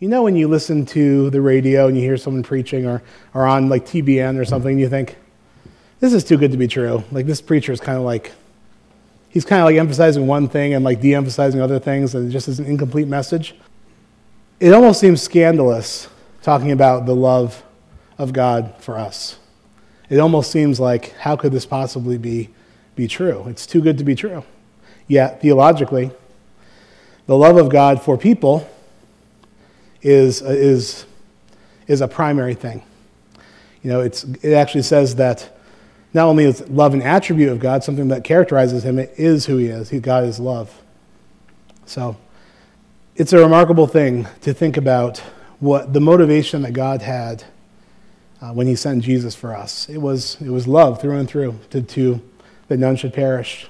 You know when you listen to the radio and you hear someone preaching or, or on like TBN or something, you think, this is too good to be true. Like this preacher is kind of like, he's kind of like emphasizing one thing and like de-emphasizing other things and it just is an incomplete message. It almost seems scandalous talking about the love of God for us. It almost seems like, how could this possibly be, be true? It's too good to be true. Yet, theologically, the love of God for people is, is, is a primary thing. You know, it's, it actually says that not only is love an attribute of God, something that characterizes him, it is who he is. He, God is love. So it's a remarkable thing to think about what the motivation that God had uh, when he sent Jesus for us. It was, it was love through and through, to, to, that none should perish,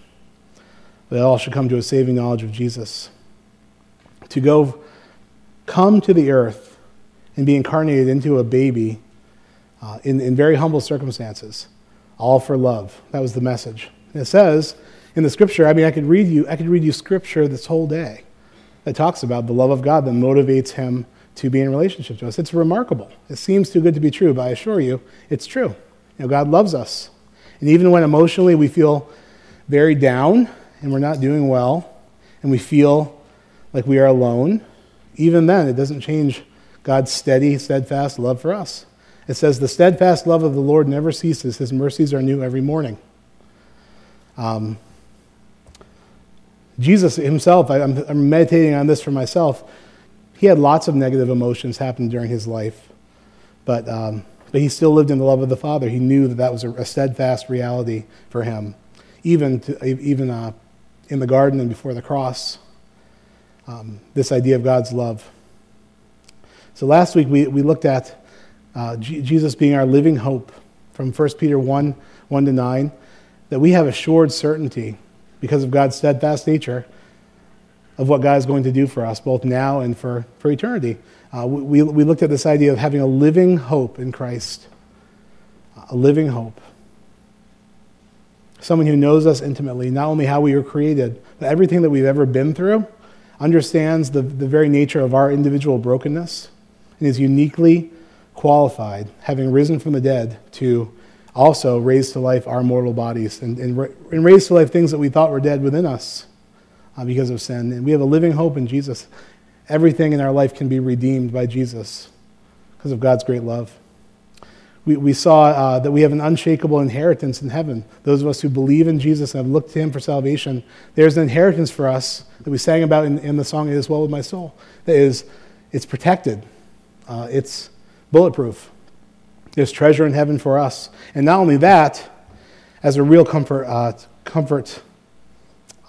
that all should come to a saving knowledge of Jesus. To go come to the earth and be incarnated into a baby uh, in, in very humble circumstances all for love. That was the message. And it says in the scripture, I mean, I could read you, I could read you scripture this whole day that talks about the love of God that motivates him to be in relationship to us. It's remarkable. It seems too good to be true, but I assure you, it's true. You know, God loves us. And even when emotionally we feel very down and we're not doing well, and we feel like we are alone, even then, it doesn't change God's steady, steadfast love for us. It says, The steadfast love of the Lord never ceases, His mercies are new every morning. Um, Jesus himself, I, am I'm meditating on this for myself. He had lots of negative emotions happen during his life, but, um, but he still lived in the love of the Father. He knew that that was a, a steadfast reality for him, even, to, even uh, in the garden and before the cross. Um, this idea of God's love. So last week we, we looked at uh, G- Jesus being our living hope from 1 Peter 1 1 to 9, that we have assured certainty because of God's steadfast nature of what God is going to do for us, both now and for, for eternity. Uh, we, we looked at this idea of having a living hope in Christ, a living hope. Someone who knows us intimately, not only how we were created, but everything that we've ever been through, understands the, the very nature of our individual brokenness, and is uniquely qualified, having risen from the dead, to also raise to life our mortal bodies and, and, and raise to life things that we thought were dead within us uh, because of sin. And we have a living hope in Jesus. Everything in our life can be redeemed by Jesus because of God's great love. We, we saw uh, that we have an unshakable inheritance in heaven. Those of us who believe in Jesus and have looked to Him for salvation, there's an inheritance for us that we sang about in, in the song "It Is Well with My Soul." That is, it's protected. Uh, it's bulletproof. There's treasure in heaven for us. And not only that, as a real comfort, uh, comfort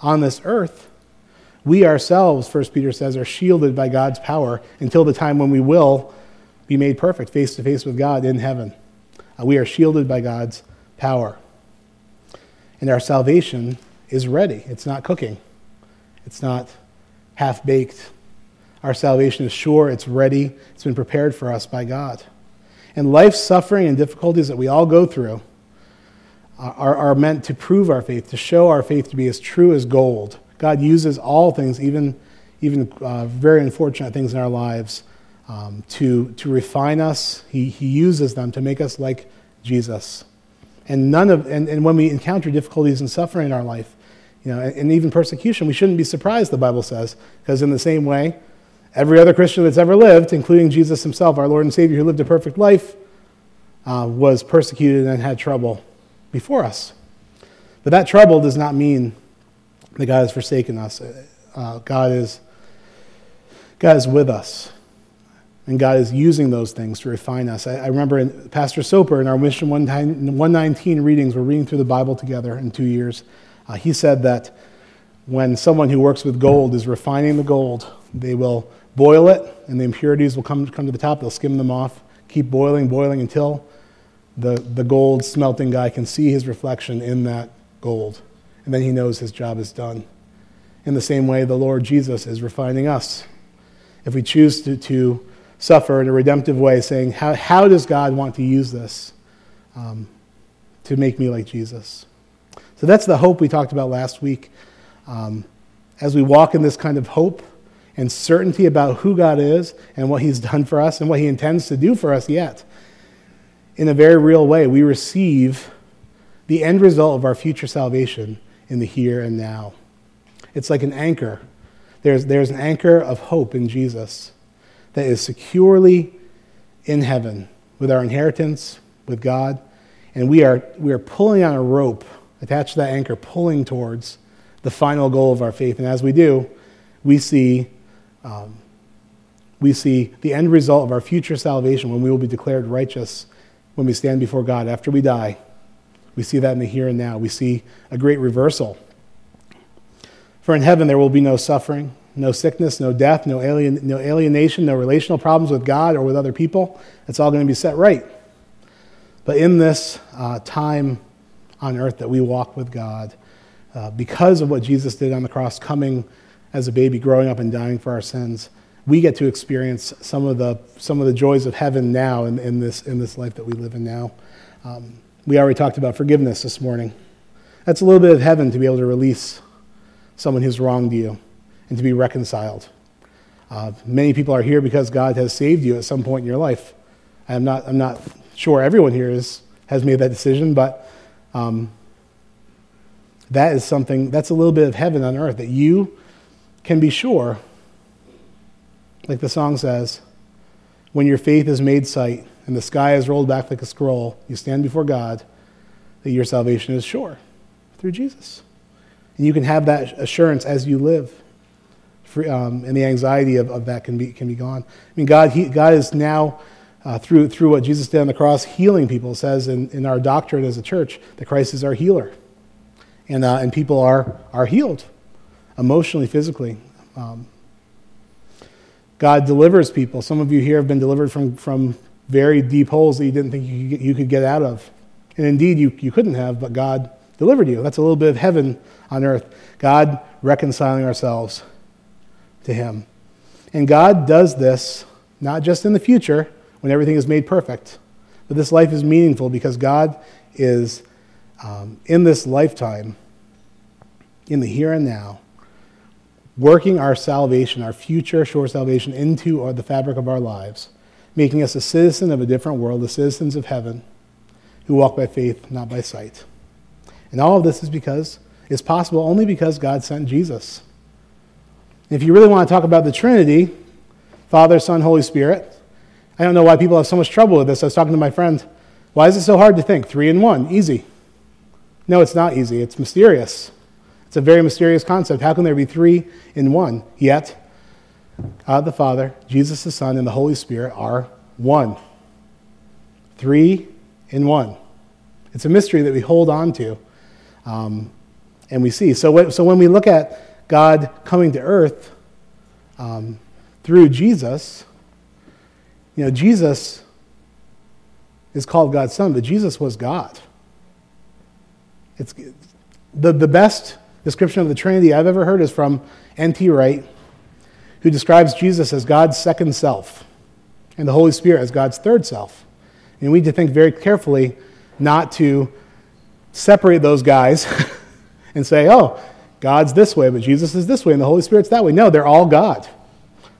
on this earth, we ourselves, First Peter says, are shielded by God's power until the time when we will be made perfect, face to face with God in heaven. We are shielded by God's power. And our salvation is ready. It's not cooking, it's not half baked our salvation is sure, it's ready, it's been prepared for us by God. And life's suffering and difficulties that we all go through are, are meant to prove our faith, to show our faith to be as true as gold. God uses all things, even, even uh, very unfortunate things in our lives, um, to, to refine us. He, he uses them to make us like Jesus. And, none of, and, and when we encounter difficulties and suffering in our life, you know, and, and even persecution, we shouldn't be surprised, the Bible says, because in the same way, Every other Christian that's ever lived, including Jesus himself, our Lord and Savior, who lived a perfect life, uh, was persecuted and had trouble before us. But that trouble does not mean that God has forsaken us. Uh, God, is, God is with us. And God is using those things to refine us. I, I remember in, Pastor Soper in our Mission 119 readings, we're reading through the Bible together in two years. Uh, he said that when someone who works with gold is refining the gold, they will boil it, and the impurities will come, come to the top. They'll skim them off, keep boiling, boiling until the, the gold smelting guy can see his reflection in that gold. And then he knows his job is done. In the same way, the Lord Jesus is refining us. If we choose to, to suffer in a redemptive way, saying, How, how does God want to use this um, to make me like Jesus? So that's the hope we talked about last week. Um, as we walk in this kind of hope, and certainty about who God is and what He's done for us and what He intends to do for us yet, in a very real way, we receive the end result of our future salvation in the here and now. It's like an anchor. There's, there's an anchor of hope in Jesus that is securely in heaven with our inheritance with God. And we are, we are pulling on a rope attached to that anchor, pulling towards the final goal of our faith. And as we do, we see, um, we see the end result of our future salvation when we will be declared righteous when we stand before God after we die. We see that in the here and now. We see a great reversal. For in heaven there will be no suffering, no sickness, no death, no, alien, no alienation, no relational problems with God or with other people. It's all going to be set right. But in this uh, time on earth that we walk with God, uh, because of what Jesus did on the cross, coming as a baby, growing up and dying for our sins, we get to experience some of the, some of the joys of heaven now in, in, this, in this life that we live in now. Um, we already talked about forgiveness this morning. That's a little bit of heaven to be able to release someone who's wronged you and to be reconciled. Uh, many people are here because God has saved you at some point in your life. I'm not, I'm not sure everyone here is, has made that decision, but um, that is something, that's a little bit of heaven on earth that you can be sure, like the song says, when your faith is made sight and the sky is rolled back like a scroll, you stand before God, that your salvation is sure through Jesus. And you can have that assurance as you live. Free, um, and the anxiety of, of that can be, can be gone. I mean, God, he, God is now, uh, through, through what Jesus did on the cross, healing people. Says in, in our doctrine as a church that Christ is our healer. And, uh, and people are, are healed emotionally, physically. Um, God delivers people. Some of you here have been delivered from, from very deep holes that you didn't think you could, you could get out of. And indeed, you, you couldn't have, but God delivered you. That's a little bit of heaven on earth. God reconciling ourselves to Him. And God does this not just in the future when everything is made perfect, but this life is meaningful because God is um, in this lifetime, in the here and now, working our salvation, our future sure salvation, into the fabric of our lives, making us a citizen of a different world, the citizens of heaven who walk by faith, not by sight. And all of this is because it's possible only because God sent Jesus. If you really want to talk about the Trinity, Father, Son, Holy Spirit, I don't know why people have so much trouble with this. I was talking to my friend. Why is it so hard to think? Three in one, easy. No, it's not easy. It's mysterious. It's a very mysterious concept. How can there be three in one? Yet, God the Father, Jesus the Son, and the Holy Spirit are one. Three in one. It's a mystery that we hold on to um, and we see. So, so when we look at God coming to earth um, through Jesus, you know, Jesus is called God's Son, but Jesus was God. It's, the, the best description of the Trinity I've ever heard is from N.T. Wright, who describes Jesus as God's second self and the Holy Spirit as God's third self. And we need to think very carefully not to separate those guys and say, oh, God's this way, but Jesus is this way, and the Holy Spirit's that way. No, they're all God.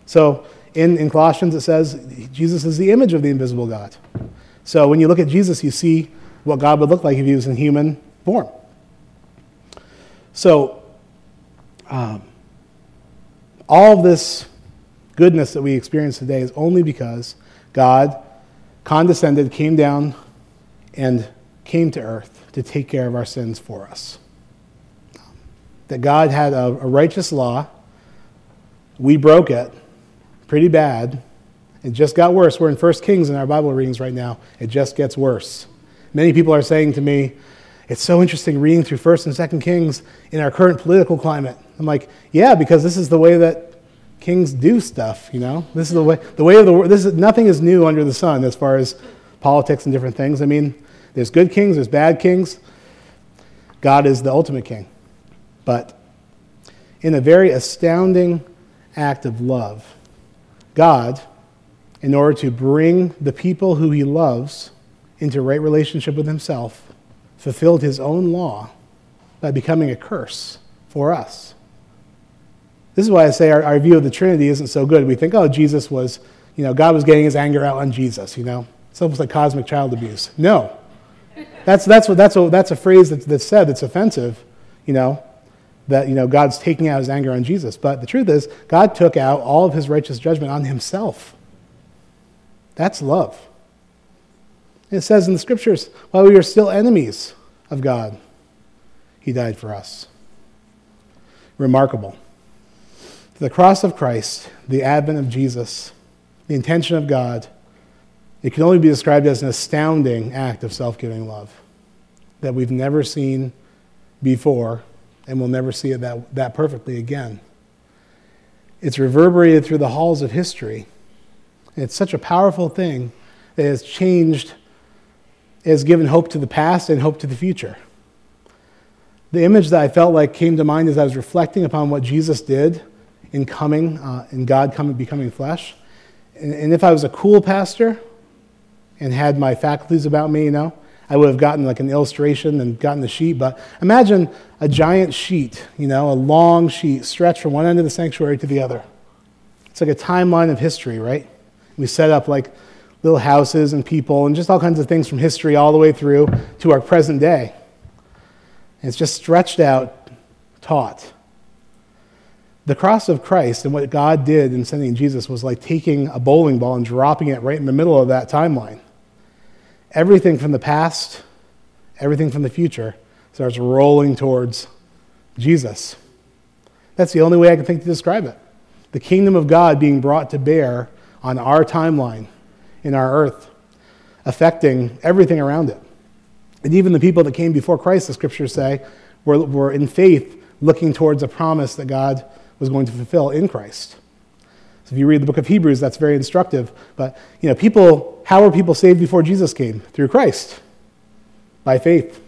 So in, in Colossians, it says Jesus is the image of the invisible God. So when you look at Jesus, you see what God would look like if he was in human form. So, um, all of this goodness that we experience today is only because God condescended, came down, and came to earth to take care of our sins for us. That God had a, a righteous law, we broke it pretty bad. It just got worse. We're in 1 Kings in our Bible readings right now. It just gets worse. Many people are saying to me, it's so interesting reading through 1st and 2nd Kings in our current political climate. I'm like, yeah, because this is the way that kings do stuff, you know? This is the way, the way of the world. This is, nothing is new under the sun as far as politics and different things. I mean, there's good kings, there's bad kings. God is the ultimate king. But in a very astounding act of love, God, in order to bring the people who he loves into right relationship with himself, fulfilled his own law by becoming a curse for us. This is why I say our, our view of the Trinity isn't so good. We think, oh, Jesus was, you know, God was getting his anger out on Jesus, you know? It's almost like cosmic child abuse. No. That's, that's, what, that's, a, that's a phrase that's, that's said that's offensive, you know, that, you know, God's taking out his anger on Jesus. But the truth is, God took out all of his righteous judgment on himself. That's love. It says in the scriptures, while we are still enemies of God, he died for us. Remarkable. The cross of Christ, the advent of Jesus, the intention of God, it can only be described as an astounding act of self giving love that we've never seen before and we'll never see it that, that perfectly again. It's reverberated through the halls of history. It's such a powerful thing that has changed, has given hope to the past and hope to the future. The image that I felt like came to mind as I was reflecting upon what Jesus did in coming, uh, in God coming, becoming flesh. And, and if I was a cool pastor and had my faculties about me, you know, I would have gotten like an illustration and gotten the sheet. But imagine a giant sheet, you know, a long sheet stretched from one end of the sanctuary to the other. It's like a timeline of history, right? We set up like little houses and people and just all kinds of things from history all the way through to our present day. And it's just stretched out, taut. The cross of Christ and what God did in sending Jesus was like taking a bowling ball and dropping it right in the middle of that timeline. Everything from the past, everything from the future starts rolling towards Jesus. That's the only way I can think to describe it. The kingdom of God being brought to bear on our timeline in our earth, affecting everything around it. And even the people that came before Christ, the scriptures say, were, were in faith looking towards a promise that God was going to fulfill in Christ. If you read the book of Hebrews, that's very instructive. But, you know, people, how were people saved before Jesus came? Through Christ, by faith.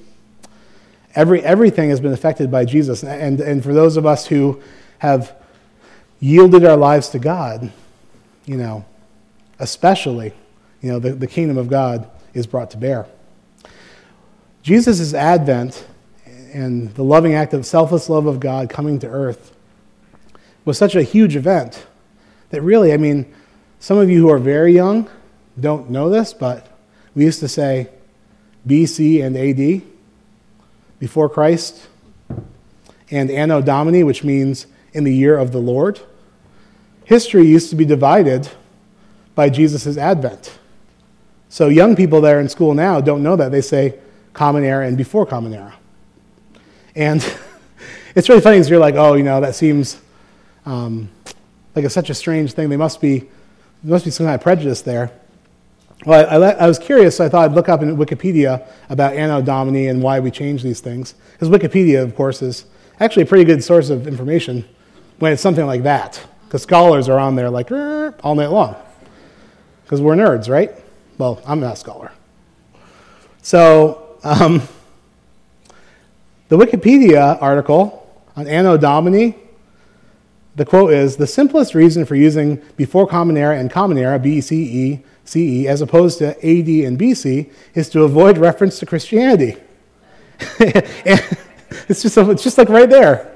Every, everything has been affected by Jesus. And, and for those of us who have yielded our lives to God, you know, especially, you know, the, the kingdom of God is brought to bear. Jesus' advent and the loving act of selfless love of God coming to earth was such a huge event that really, I mean, some of you who are very young don't know this, but we used to say BC and AD, before Christ, and Anno Domini, which means in the year of the Lord. History used to be divided by Jesus' advent. So young people there in school now don't know that. They say Common Era and before Common Era. And it's really funny because you're like, oh, you know, that seems um, like it's such a strange thing. They must be, there must be some kind of prejudice there. Well, I, I, I, was curious, so I thought I'd look up in Wikipedia about Anno Domini and why we change these things. Because Wikipedia, of course, is actually a pretty good source of information when it's something like that. Because scholars are on there like all night long. Because we're nerds, right? Well, I'm not a scholar. So um, the Wikipedia article on Anno Domini, the quote is The simplest reason for using before Common Era and Common Era, BCE, CE, as opposed to AD and BC, is to avoid reference to Christianity. it's, just, it's just like right there.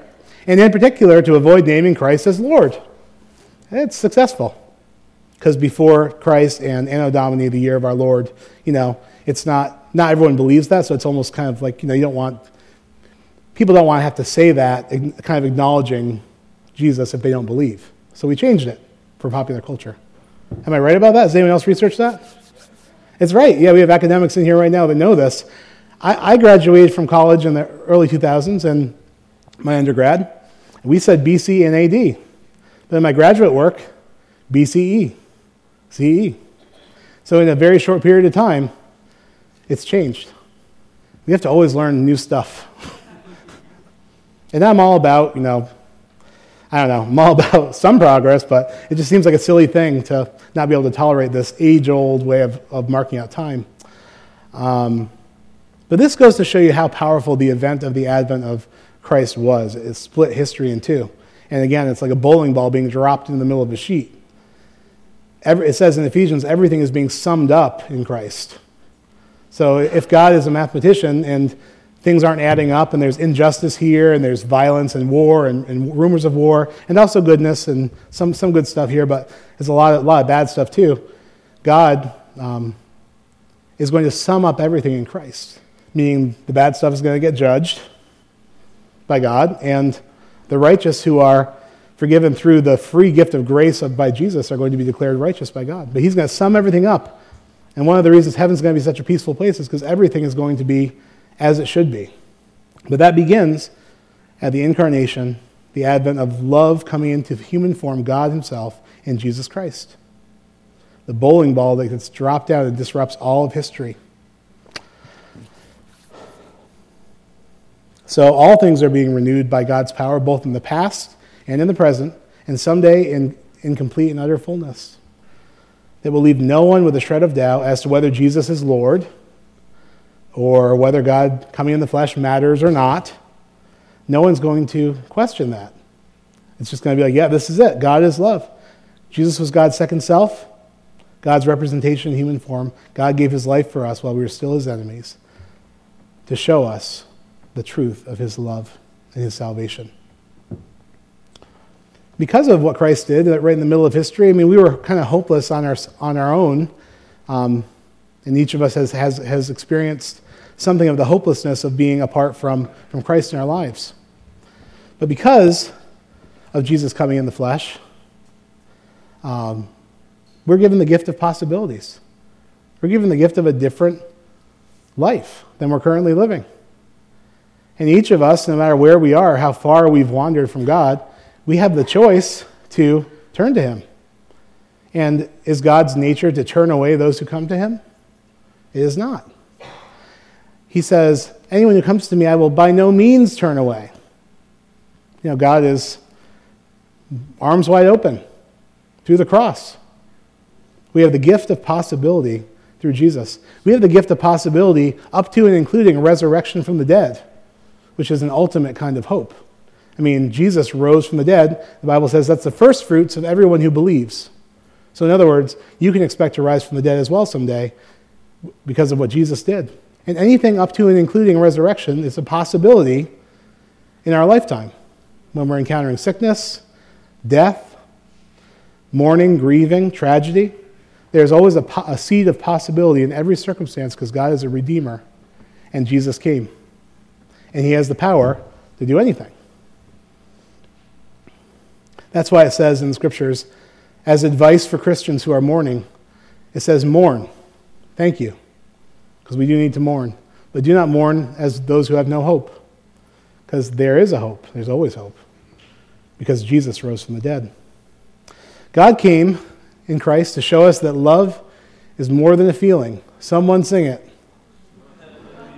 And in particular, to avoid naming Christ as Lord. It's successful. Because before Christ and Anno Domini, the year of our Lord, you know, it's not, not everyone believes that, so it's almost kind of like, you know, you don't want, people don't want to have to say that, kind of acknowledging Jesus if they don't believe. So we changed it for popular culture. Am I right about that? Has anyone else researched that? It's right. Yeah, we have academics in here right now that know this. I, I graduated from college in the early 2000s and my undergrad. We said BC and AD. But in my graduate work, BCE, CE. So in a very short period of time, it's changed. We have to always learn new stuff. and I'm all about, you know, I don't know, I'm all about some progress, but it just seems like a silly thing to not be able to tolerate this age old way of, of marking out time. Um, but this goes to show you how powerful the event of the advent of Christ was. It split history in two. And again, it's like a bowling ball being dropped in the middle of a sheet. Every, it says in Ephesians, everything is being summed up in Christ. So if God is a mathematician and things aren't adding up and there's injustice here and there's violence and war and, and rumors of war and also goodness and some, some good stuff here, but there's a lot, of, a lot of bad stuff too. God um, is going to sum up everything in Christ, meaning the bad stuff is going to get judged by God, and the righteous who are forgiven through the free gift of grace of, by Jesus are going to be declared righteous by God. But He's going to sum everything up. And one of the reasons heaven's going to be such a peaceful place is because everything is going to be as it should be. But that begins at the incarnation, the advent of love coming into human form, God Himself, in Jesus Christ. The bowling ball that gets dropped down and disrupts all of history. So all things are being renewed by God's power, both in the past and in the present, and someday in, in complete and utter fullness. That will leave no one with a shred of doubt as to whether Jesus is Lord or whether God coming in the flesh matters or not. No one's going to question that. It's just going to be like, yeah, this is it. God is love. Jesus was God's second self, God's representation in human form. God gave his life for us while we were still his enemies to show us the truth of his love and his salvation. Because of what Christ did right in the middle of history, I mean, we were kind of hopeless on our, on our own. Um, and each of us has, has, has experienced something of the hopelessness of being apart from, from Christ in our lives. But because of Jesus coming in the flesh, um, we're given the gift of possibilities. We're given the gift of a different life than we're currently living. And each of us, no matter where we are, how far we've wandered from God, we have the choice to turn to Him. And is God's nature to turn away those who come to Him? It is not. He says, Anyone who comes to me, I will by no means turn away. You know, God is arms wide open through the cross. We have the gift of possibility through Jesus. We have the gift of possibility up to and including resurrection from the dead, which is an ultimate kind of hope. I mean, Jesus rose from the dead. The Bible says that's the first fruits of everyone who believes. So, in other words, you can expect to rise from the dead as well someday because of what Jesus did. And anything up to and including resurrection is a possibility in our lifetime when we're encountering sickness, death, mourning, grieving, tragedy. There's always a, a seed of possibility in every circumstance because God is a redeemer and Jesus came. And he has the power to do anything. That's why it says in the scriptures, as advice for Christians who are mourning, it says, mourn. Thank you, because we do need to mourn. But do not mourn as those who have no hope, because there is a hope. There's always hope, because Jesus rose from the dead. God came in Christ to show us that love is more than a feeling. Someone sing it.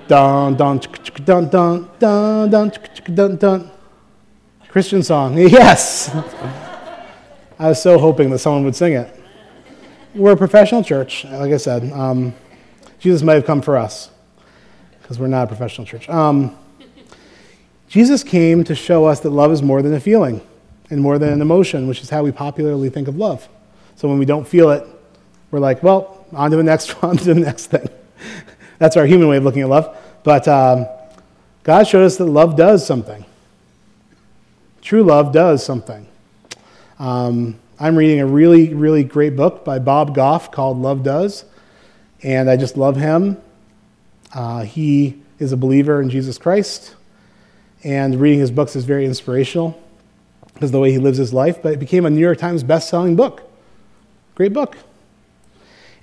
Dun, dun, dun, dun, dun, dun, dun, dun. Christian song. Yes. I was so hoping that someone would sing it. We're a professional church, like I said. Um, Jesus might have come for us because we're not a professional church. Um, Jesus came to show us that love is more than a feeling and more than an emotion, which is how we popularly think of love. So when we don't feel it, we're like, well, on to the next, on to the next thing. That's our human way of looking at love. But um, God showed us that love does something. True love does something. Um, I'm reading a really, really great book by Bob Goff called Love Does, and I just love him. Uh, he is a believer in Jesus Christ, and reading his books is very inspirational because the way he lives his life. But it became a New York Times best-selling book. Great book.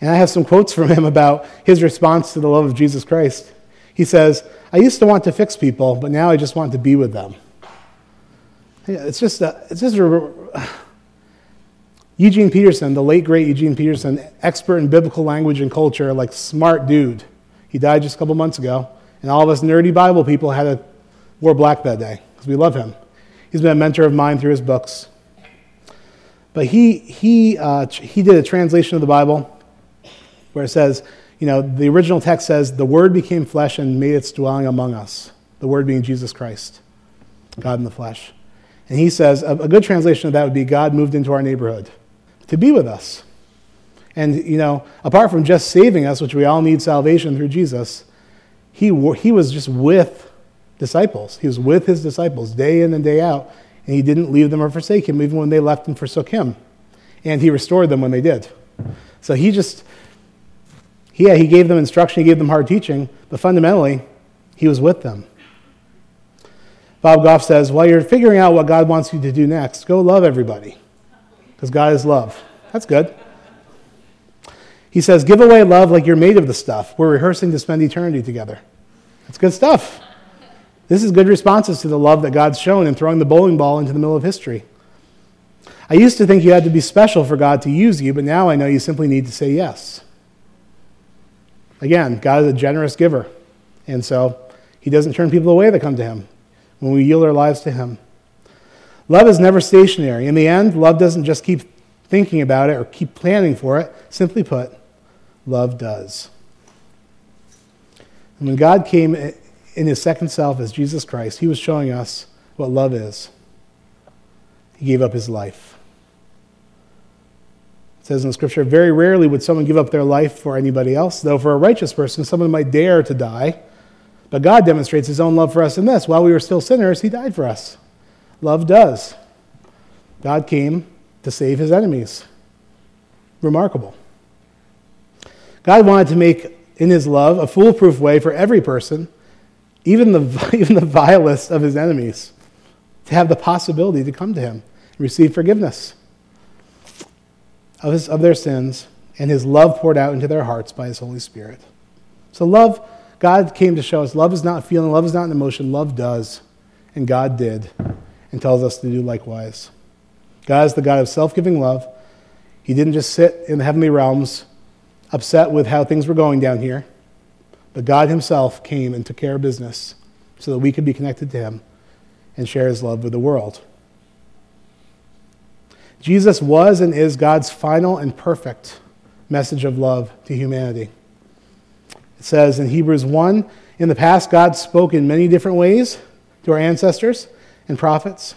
And I have some quotes from him about his response to the love of Jesus Christ. He says, I used to want to fix people, but now I just want to be with them. It's just, a, it's just a, Eugene Peterson, the late great Eugene Peterson, expert in biblical language and culture, like smart dude. He died just a couple months ago, and all of us nerdy Bible people had a wore black that day because we love him. He's been a mentor of mine through his books. But he he uh, he did a translation of the Bible where it says, you know, the original text says, "The Word became flesh and made its dwelling among us." The Word being Jesus Christ, God in the flesh. And he says a, a good translation of that would be, "God moved into our neighborhood." To be with us. And, you know, apart from just saving us, which we all need salvation through Jesus, he, he was just with disciples. He was with his disciples day in and day out, and he didn't leave them or forsake him, even when they left and forsook him. And he restored them when they did. So he just, yeah, he gave them instruction, he gave them hard teaching, but fundamentally, he was with them. Bob Goff says, while you're figuring out what God wants you to do next, go love everybody, because God is love. That's good. He says, give away love like you're made of the stuff. We're rehearsing to spend eternity together. That's good stuff. This is good responses to the love that God's shown in throwing the bowling ball into the middle of history. I used to think you had to be special for God to use you, but now I know you simply need to say yes. Again, God is a generous giver, and so He doesn't turn people away that come to Him when we yield our lives to Him. Love is never stationary. In the end, love doesn't just keep thinking about it or keep planning for it. Simply put, love does. And when God came in his second self as Jesus Christ, he was showing us what love is. He gave up his life. It says in the scripture, very rarely would someone give up their life for anybody else, though for a righteous person, someone might dare to die. But God demonstrates his own love for us in this. While we were still sinners, he died for us. Love does. God came to save his enemies. Remarkable. God wanted to make, in his love, a foolproof way for every person, even the, even the vilest of his enemies, to have the possibility to come to him and receive forgiveness of, his, of their sins and his love poured out into their hearts by his Holy Spirit. So, love, God came to show us love is not feeling, love is not an emotion, love does. And God did and tells us to do likewise. God is the God of self giving love. He didn't just sit in the heavenly realms upset with how things were going down here, but God Himself came and took care of business so that we could be connected to Him and share His love with the world. Jesus was and is God's final and perfect message of love to humanity. It says in Hebrews 1 In the past, God spoke in many different ways to our ancestors and prophets.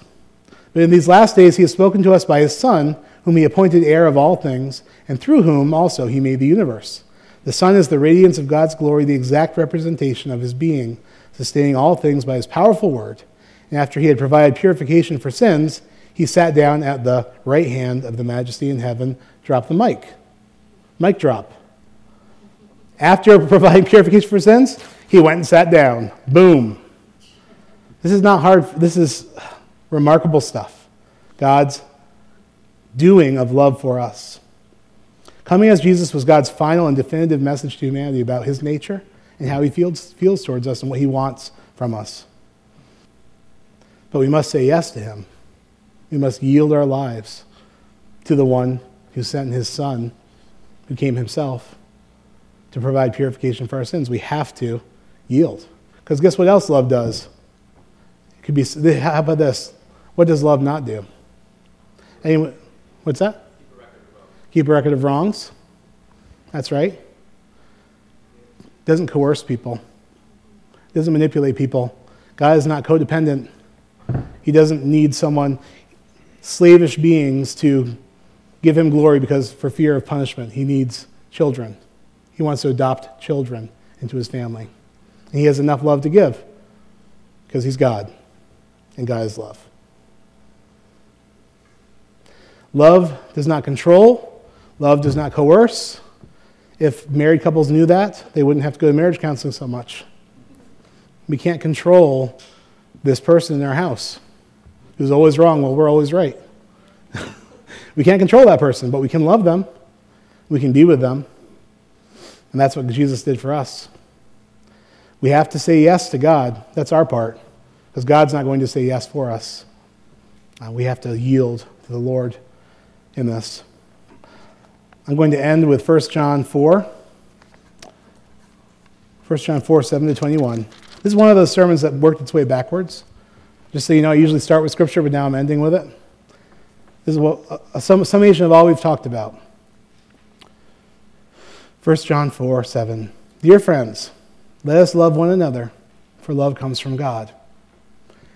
But in these last days, he has spoken to us by his Son, whom he appointed heir of all things, and through whom also he made the universe. The Son is the radiance of God's glory, the exact representation of his being, sustaining all things by his powerful word. And after he had provided purification for sins, he sat down at the right hand of the majesty in heaven. Drop the mic. Mic drop. After providing purification for sins, he went and sat down. Boom. This is not hard. This is remarkable stuff. God's doing of love for us. Coming as Jesus was God's final and definitive message to humanity about his nature and how he feels, feels towards us and what he wants from us. But we must say yes to him. We must yield our lives to the one who sent his son, who came himself to provide purification for our sins. We have to yield. Because guess what else love does? Be, how about this? What does love not do? What's that? Keep a record of wrongs. That's right. Doesn't coerce people. Doesn't manipulate people. God is not codependent. He doesn't need someone, slavish beings, to give him glory because for fear of punishment. He needs children. He wants to adopt children into his family. And he has enough love to give because he's God, and God is love. Love does not control, love does not coerce. If married couples knew that, they wouldn't have to go to marriage counseling so much. We can't control this person in our house who's always wrong while we're always right. we can't control that person, but we can love them, we can be with them. And that's what Jesus did for us. We have to say yes to God. That's our part, because God's not going to say yes for us. Uh, we have to yield to the Lord in this. I'm going to end with 1 John 4. 1 John 4, 7 to 21. This is one of those sermons that worked its way backwards. Just so you know, I usually start with Scripture, but now I'm ending with it. This is what, a summation of all we've talked about. 1 John 4, 7. Dear friends, let us love one another, for love comes from God.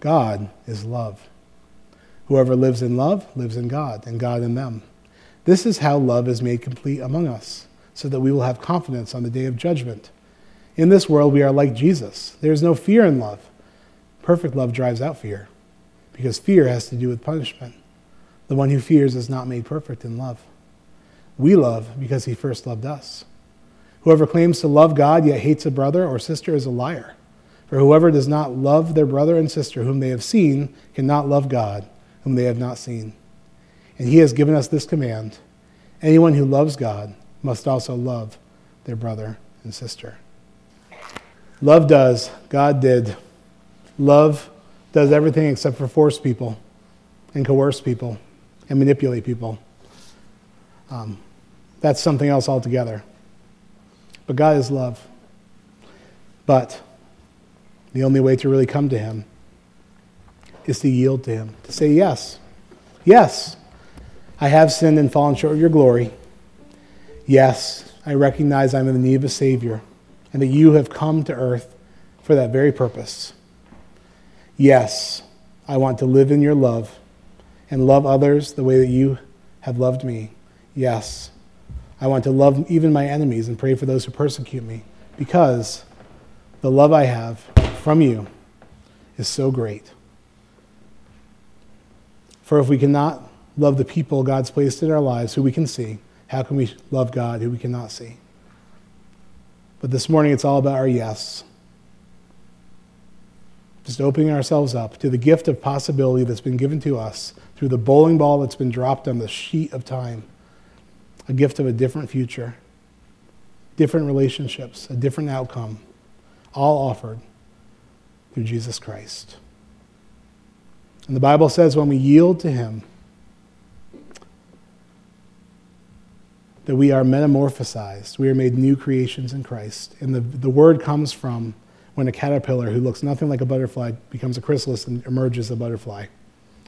God is love. Whoever lives in love lives in God, and God in them. This is how love is made complete among us, so that we will have confidence on the day of judgment. In this world, we are like Jesus. There is no fear in love. Perfect love drives out fear, because fear has to do with punishment. The one who fears is not made perfect in love. We love because he first loved us. Whoever claims to love God yet hates a brother or sister is a liar. For whoever does not love their brother and sister whom they have seen cannot love God whom they have not seen. And he has given us this command anyone who loves God must also love their brother and sister. Love does, God did. Love does everything except for force people and coerce people and manipulate people. Um, that's something else altogether. But God is love. But the only way to really come to Him is to yield to Him, to say, Yes, yes, I have sinned and fallen short of your glory. Yes, I recognize I'm in the need of a Savior and that you have come to earth for that very purpose. Yes, I want to live in your love and love others the way that you have loved me. Yes, I want to love even my enemies and pray for those who persecute me because the love I have from you is so great. For if we cannot love the people God's placed in our lives who we can see, how can we love God who we cannot see? But this morning it's all about our yes. Just opening ourselves up to the gift of possibility that's been given to us through the bowling ball that's been dropped on the sheet of time. A gift of a different future, different relationships, a different outcome, all offered through Jesus Christ. And the Bible says when we yield to Him, that we are metamorphosized. We are made new creations in Christ. And the, the word comes from when a caterpillar who looks nothing like a butterfly becomes a chrysalis and emerges a butterfly.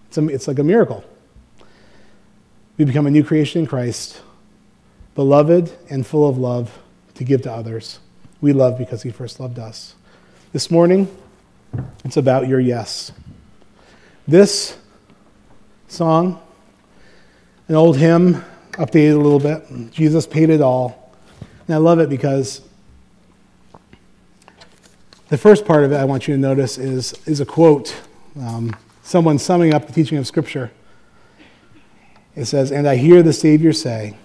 It's, a, it's like a miracle. We become a new creation in Christ, beloved and full of love to give to others. We love because he first loved us. This morning, it's about your yes. This song, an old hymn updated a little bit. Jesus paid it all. And I love it because the first part of it I want you to notice is, is a quote, um, someone summing up the teaching of Scripture. It says, And I hear the Savior say,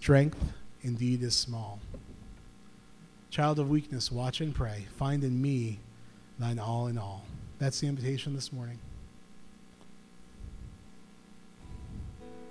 Strength indeed is small. Child of weakness, watch and pray. Find in me thine all in all. That's the invitation this morning.